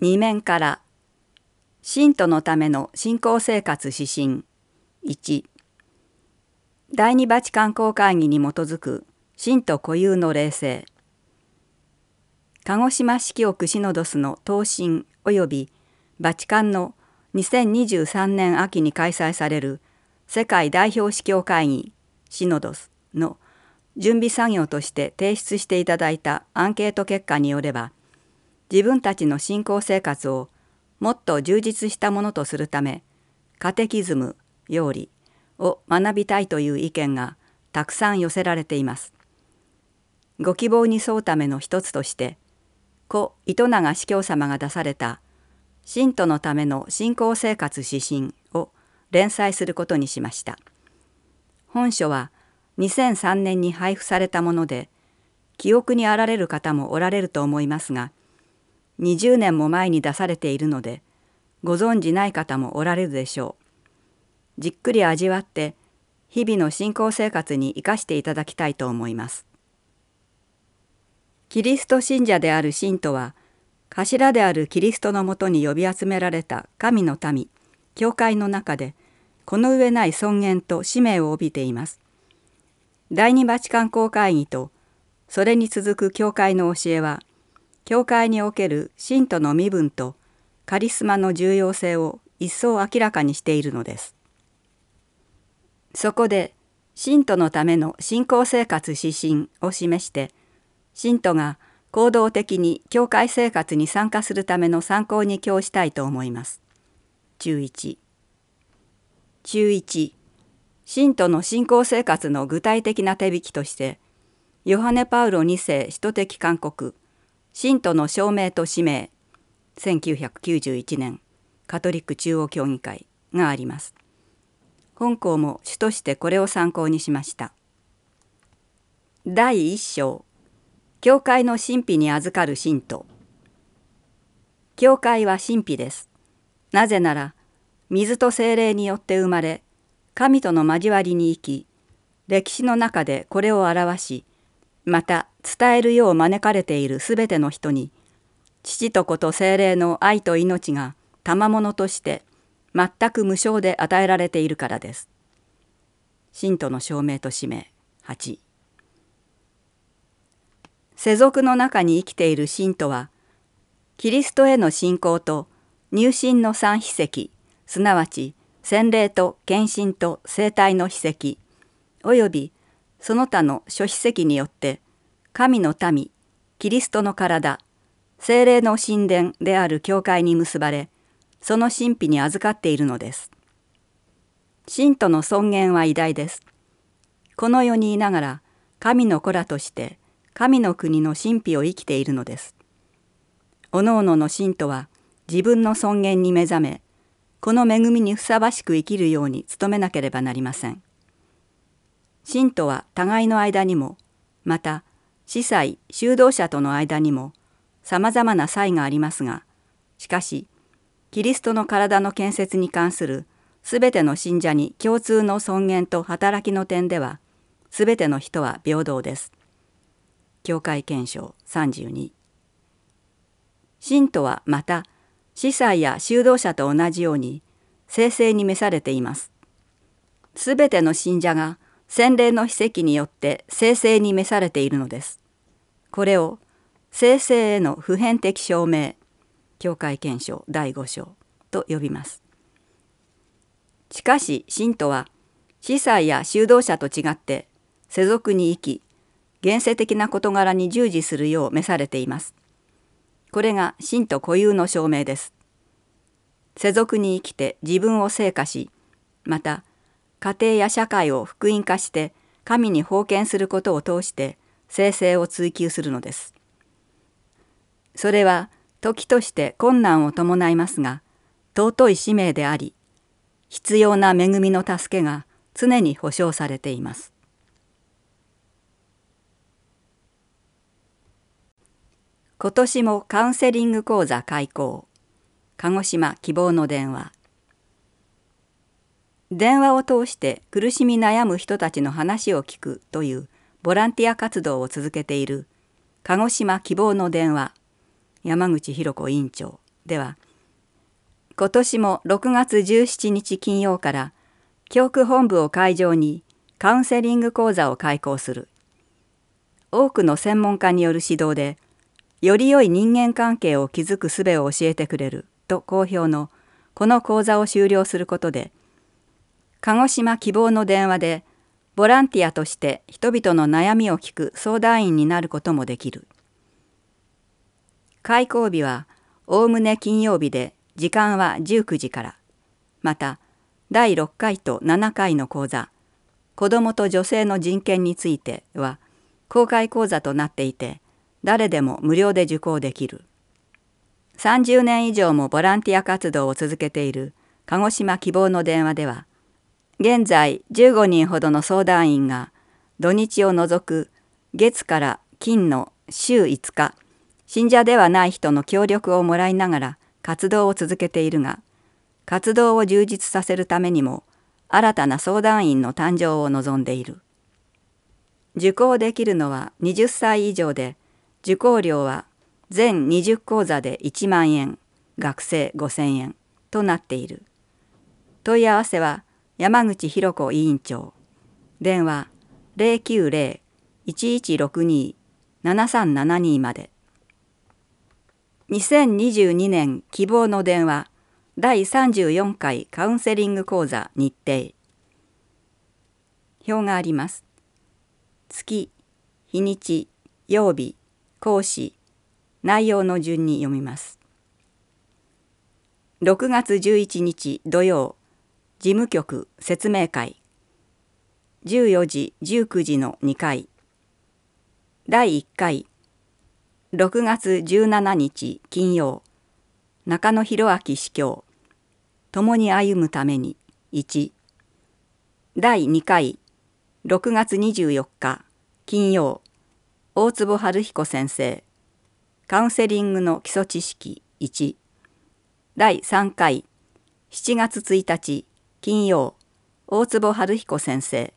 2面から。信徒のための信仰生活指針。1第二バチカン公会議に基づく。信徒固有の霊性鹿児島式奥シノドスの答申。及び。バチカンの。2023年秋に開催される。世界代表司教会議。シノドスの。準備作業として提出していただいたアンケート結果によれば。自分たちの信仰生活をもっと充実したものとするためカテキズム要理を学びたいという意見がたくさん寄せられています。ご希望に沿うための一つとして故糸永司教様が出された「信徒のための信仰生活指針」を連載することにしました。本書は2003年に配布されたもので記憶にあられる方もおられると思いますが20年も前に出されているのでご存じない方もおられるでしょう。じっくり味わって日々の信仰生活に生かしていただきたいと思います。キリスト信者である信徒は頭であるキリストのもとに呼び集められた神の民教会の中でこの上ない尊厳と使命を帯びています。第二バチカン公会議とそれに続く教会の教えは教会における信徒の身分とカリスマの重要性を一層明らかにしているのです。そこで信徒のための信仰生活指針を示して信徒が行動的に教会生活に参加するための参考に供したいと思います。中1中1信徒の信仰生活の具体的な手引きとしてヨハネ・パウロ2世使徒的勧告信徒の証明と使命1991年カトリック中央協議会があります。本校も主としてこれを参考にしました。第一章教会の神秘に預かる信徒教会は神秘です。なぜなら水と精霊によって生まれ神との交わりに生き歴史の中でこれを表しまた伝えるよう招かれているすべての人に父と子と精霊の愛と命が賜物として全く無償で与えられているからです。信徒の証明と使命8世俗の中に生きている信徒はキリストへの信仰と入信の三秘跡すなわち洗礼と献身と生体の秘跡およびその他の諸秘跡によって神の民キリストの体精霊の神殿である教会に結ばれその神秘に預かっているのです。信徒の尊厳は偉大です。この世にいながら神の子らとして神の国の神秘を生きているのです。おのおのの信徒は自分の尊厳に目覚めこの恵みにふさわしく生きるように努めなければなりません。信徒は互いの間にもまた司祭修道者との間にもさまざまな差異がありますがしかしキリストの体の建設に関するすべての信者に共通の尊厳と働きの点ではすべての人は平等です。教会憲章32信徒はまた司祭や修道者と同じように聖聖に召されています。すべての信者が洗礼の秘跡によって聖聖に召されているのです。これを聖聖への普遍的証明教会憲章第5章と呼びます。しかし信徒は司祭や修道者と違って世俗に生き現世的な事柄に従事するよう召されています。これが信徒固有の証明です。世俗に生きて自分を成果しまた家庭や社会を福音化して神に奉献することを通して生成を追求するのです。それは時として困難を伴いますが尊い使命であり必要な恵みの助けが常に保証されています。今年もカウンセリング講座開講鹿児島希望の電話電話を通して苦しみ悩む人たちの話を聞くというボランティア活動を続けている鹿児島希望の電話山口博子委員長では今年も6月17日金曜から教区本部を会場にカウンセリング講座を開講する。多くの専門家による指導でより良い人間関係を築く術を教えてくれると好評のこの講座を終了することで鹿児島希望の電話でボランティアとして人々の悩みを聞く相談員になることもできる。開講日はおおむね金曜日で時間は19時から。また第6回と7回の講座子どもと女性の人権については公開講座となっていて誰でも無料で受講できる。30年以上もボランティア活動を続けている鹿児島希望の電話では現在15人ほどの相談員が土日を除く月から金の週5日信者ではない人の協力をもらいながら活動を続けているが活動を充実させるためにも新たな相談員の誕生を望んでいる。受講できるのは20歳以上で受講料は全20講座で1万円学生5,000円となっている。問い合わせは山口博子委員長。電話090-1162-7372まで。2022年希望の電話第34回カウンセリング講座日程。表があります。月日にち曜日講師。内容の順に読みます。6月11日土曜事務局説明会。14時19時の2回。第1回。6月17日金曜。中野博明司教共に歩むために。1第2回。6月24日。金曜。大坪春彦先生。カウンセリングの基礎知識。1第3回。7月1日。金曜大坪春彦先生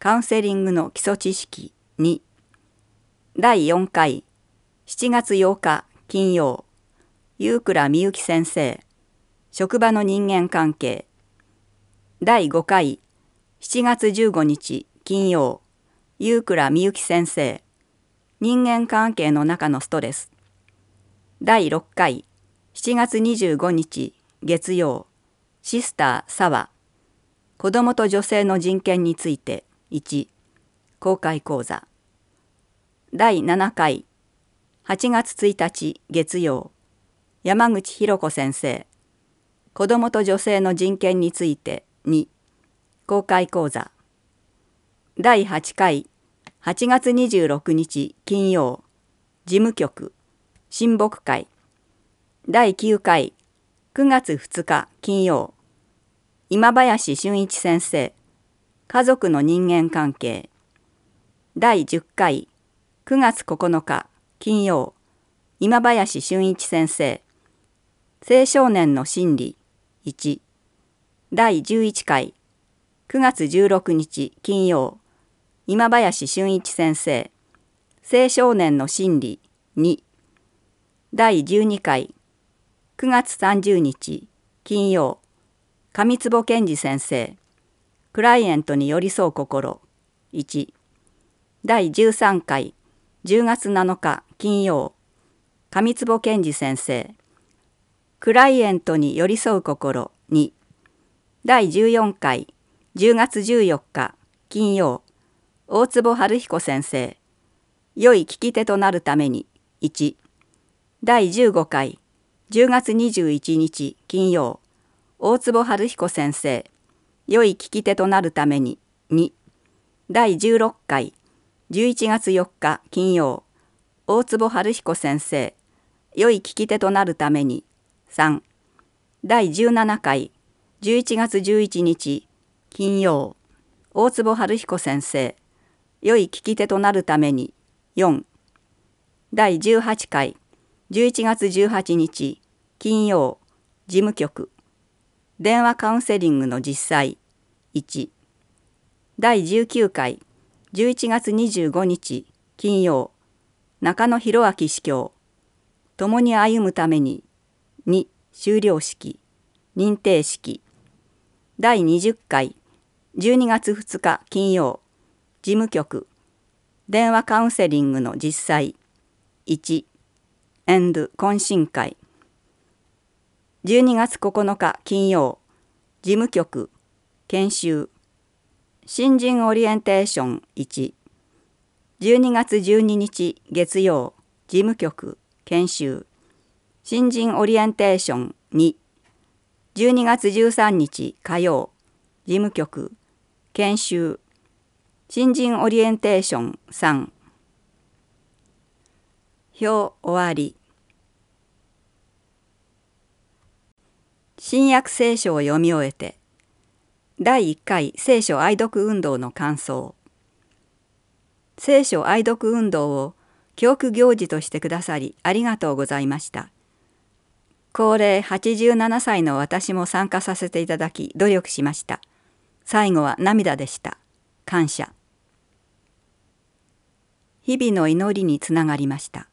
カウンセリングの基礎知識2第4回7月8日金曜夕倉美幸先生職場の人間関係第5回7月15日金曜夕倉美幸先生人間関係の中のストレス。第6回7月25日月曜。シスター沢子どもと女性の人権について。1公開講座。第7回。8月1日月曜。山口博子先生。子どもと女性の人権について。2公開講座。第8回。8月26日金曜。事務局。親睦会。第9回。9月2日金曜。今林俊一先生。家族の人間関係。第10回。9月9日。金曜。今林俊一先生。青少年の心理。1第11回。9月16日。金曜。今林俊一先生。青少年の心理。2第12回。9月30日。金曜。上坪健二先生。クライエントに寄り添う心。1第13回。10月7日金曜。上坪健二先生。クライエントに寄り添う心。2第14回。10月14日金曜。大坪春彦先生。良い聞き手となるために。1第15回。10月21日金曜。大坪春彦先生良い聞き手となるために2第16回11月4日金曜大坪春彦先生良い聞き手となるために3第17回11月11日金曜大坪春彦先生良い聞き手となるために4第18回11月18日金曜事務局。電話カウンセリングの実際。1第19回。11月25日金曜。中野博明司教。共に歩むために。2修了式。認定式。第20回。12月2日金曜。事務局。電話カウンセリングの実際。1エンド。懇親会。12月9日金曜。事務局研修。新人オリエンテーション1 12月12日月曜。事務局研修。新人オリエンテーション2 12月13日火曜。事務局研修。新人オリエンテーション3表終わり。新約聖書を読み終えて第1回聖書愛読運動の感想聖書愛読運動を教区行事としてくださりありがとうございました。高齢87歳の私も参加させていただき努力しました。最後は涙でした。感謝。日々の祈りにつながりました。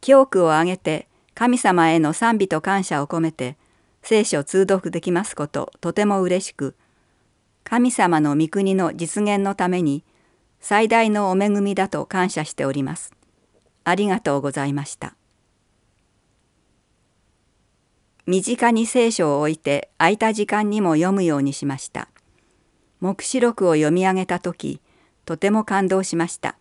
教区を挙げて神様への賛美と感謝を込めて聖書通読できますこととても嬉しく神様の御国の実現のために最大のお恵みだと感謝しております。ありがとうございました。身近に聖書を置いて空いた時間にも読むようにしました。黙示録を読み上げた時、とても感動しました。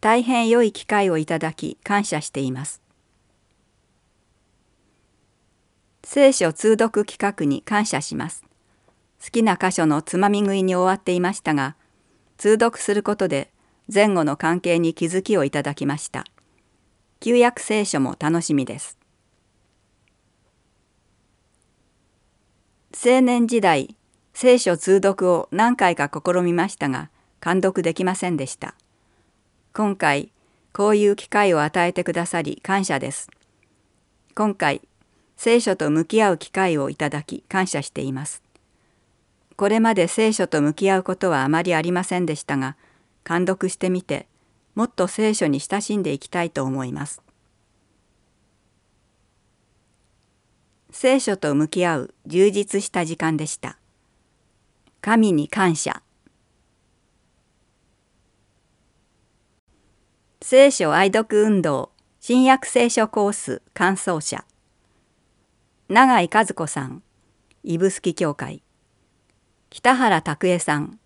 大変良い機会をいただき感謝しています。聖書通読企画に感謝します。好きな箇所のつまみ食いに終わっていましたが通読することで前後の関係に気づきをいただきました。旧約聖書も楽しみです。青年時代聖書通読を何回か試みましたが監読できませんでした。今回こういう機会を与えてくださり感謝です。今回聖書と向き合う機会をいただき感謝していますこれまで聖書と向き合うことはあまりありませんでしたが監読してみてもっと聖書に親しんでいきたいと思います。聖書と向き合う充実した時間でした。神に感謝。聖書愛読運動新約聖書コース感想者永井和子さん指宿教会。北原拓恵さん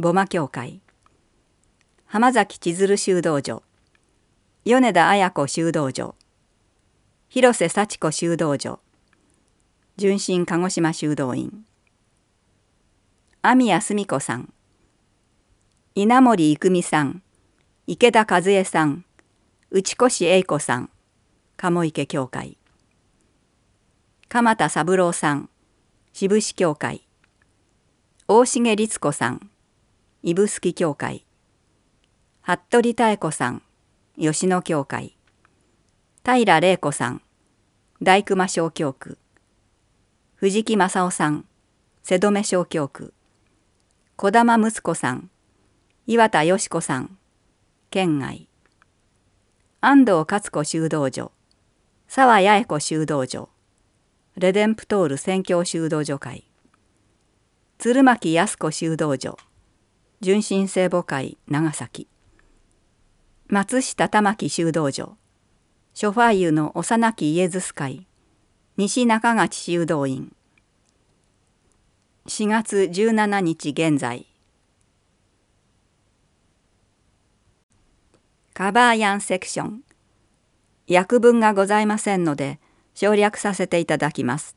母間協会。浜崎千鶴修道場米田綾子修道場広瀬幸子修道場純真鹿児島修道院。網谷澄子さん。稲森郁美さん。池田和恵さん。内越英子さん。鴨池教会。鎌田三郎さん渋市教会。大重律子さん指宿教会。服部妙子さん吉野教会。平玲子さん大熊小教区。藤木正夫さん瀬戸目小教区。児玉睦子さん岩田よし子さん県外。安藤勝子修道所沢八重子修道所。レデンプトール宣教修道所会。鶴巻靖子修道所。純真聖母会長崎。松下玉木修道所。ショファーユの幼きイエズス会。西中勝修道院。4月17日現在。カバーヤンセクション。訳文がございませんので省略させていただきます。